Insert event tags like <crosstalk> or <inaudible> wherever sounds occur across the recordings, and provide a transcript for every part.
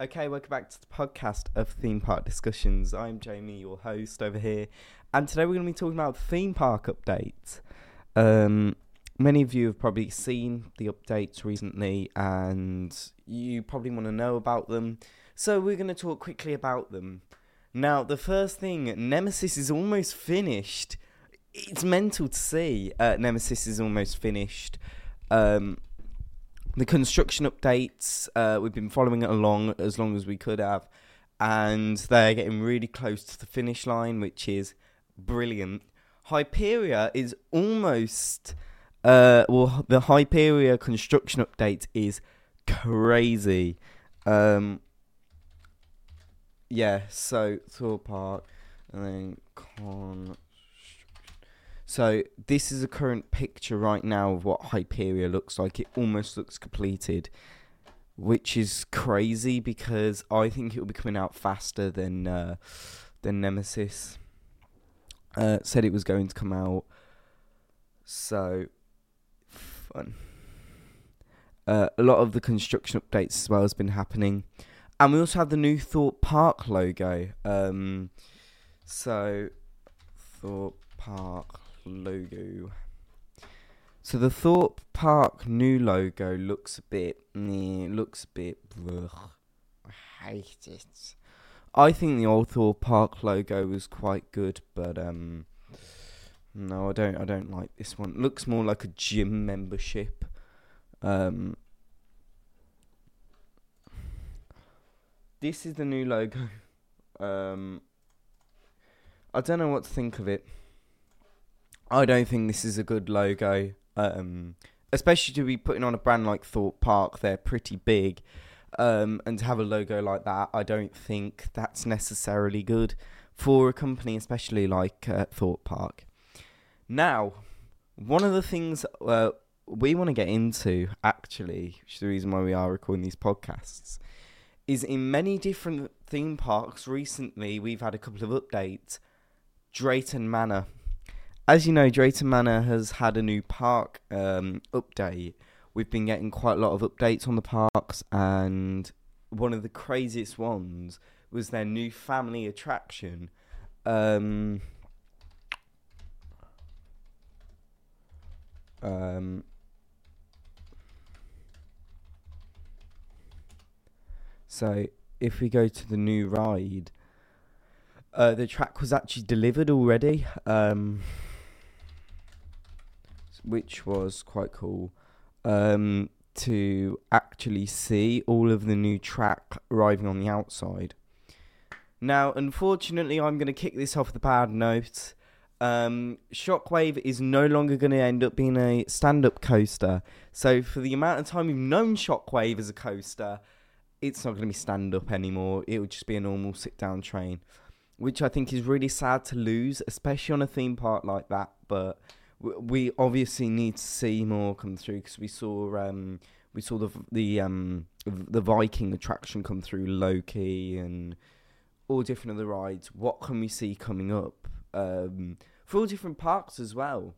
Okay, welcome back to the podcast of Theme Park Discussions. I'm Jamie, your host over here, and today we're going to be talking about theme park updates. Um, many of you have probably seen the updates recently, and you probably want to know about them. So we're going to talk quickly about them. Now, the first thing, Nemesis is almost finished. It's mental to see. Uh, Nemesis is almost finished. Um, the construction updates uh, we've been following it along as long as we could have and they're getting really close to the finish line which is brilliant. Hyperia is almost uh, well the hyperia construction update is crazy. Um, yeah so Thorpe Park and then con so this is a current picture right now of what Hyperia looks like. It almost looks completed, which is crazy because I think it will be coming out faster than uh, than Nemesis. Uh, said it was going to come out. So fun. Uh, a lot of the construction updates as well has been happening, and we also have the new Thorpe Park logo. Um, so Thorpe Park logo. So the Thorpe Park new logo looks a bit, meh, looks a bit. I hate it. I think the old Thorpe Park logo was quite good, but um, no, I don't. I don't like this one. Looks more like a gym membership. Um, this is the new logo. <laughs> Um, I don't know what to think of it. I don't think this is a good logo. Um, especially to be putting on a brand like Thorpe Park, they're pretty big. Um, and to have a logo like that, I don't think that's necessarily good for a company, especially like uh, Thorpe Park. Now, one of the things uh, we want to get into, actually, which is the reason why we are recording these podcasts, is in many different theme parks recently, we've had a couple of updates. Drayton Manor as you know, Drayton Manor has had a new park um, update. We've been getting quite a lot of updates on the parks, and one of the craziest ones was their new family attraction. Um, um, so if we go to the new ride, uh, the track was actually delivered already. Um, which was quite cool um, to actually see all of the new track arriving on the outside. Now, unfortunately, I'm going to kick this off the bad note. Um, Shockwave is no longer going to end up being a stand up coaster. So, for the amount of time we've known Shockwave as a coaster, it's not going to be stand up anymore. It will just be a normal sit down train, which I think is really sad to lose, especially on a theme park like that. But we obviously need to see more come through because we saw um, we saw the the um, the Viking attraction come through Loki and all different other rides. What can we see coming up um, for all different parks as well?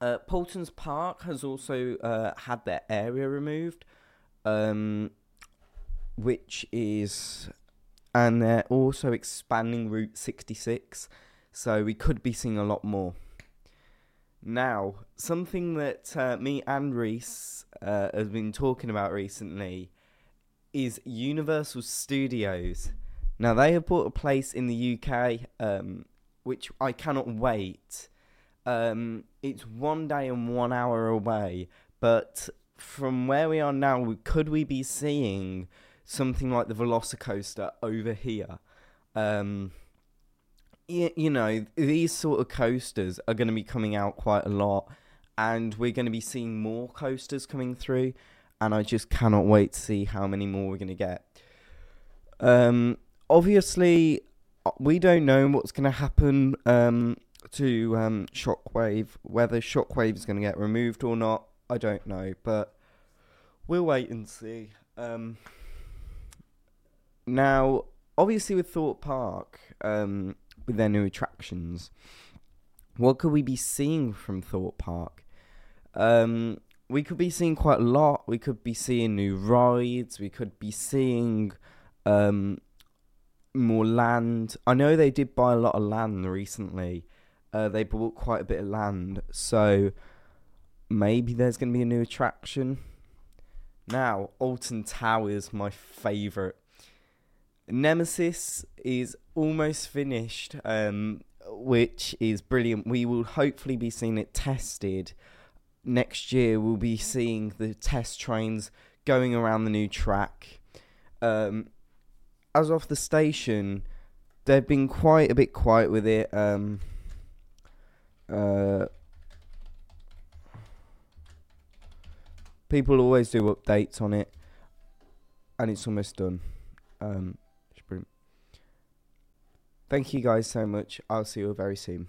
Uh, Paultons Park has also uh, had their area removed, um, which is, and they're also expanding Route 66, so we could be seeing a lot more. Now, something that uh, me and Reese uh, have been talking about recently is Universal Studios. Now, they have bought a place in the UK, um, which I cannot wait. Um, it's one day and one hour away, but from where we are now, could we be seeing something like the Velocicoaster over here? Um, you, know, these sort of coasters are going to be coming out quite a lot, and we're going to be seeing more coasters coming through, and I just cannot wait to see how many more we're going to get. Um, obviously, uh, we don't know what's going to happen um, to um, Shockwave, whether Shockwave is going to get removed or not. I don't know, but we'll wait and see. Um, now, obviously, with Thorpe Park, um, with their new attractions. What could we be seeing from Thorpe Park? Um, we could be seeing quite a lot. We could be seeing new rides. We could be seeing um, more land. I know they did buy a lot of land recently. Uh, they bought quite a bit of land, so maybe there's going to be a new attraction. Now, Alton Towers, my favourite. Nemesis is almost finished, um, which is brilliant. We will hopefully be seeing it tested next year. We'll be seeing the test trains going around the new track. Um, as of the station, they've been quite a bit quiet with it. Um, uh, people always do updates on it, and it's almost done. Um. Thank you guys so much. I'll see you very soon.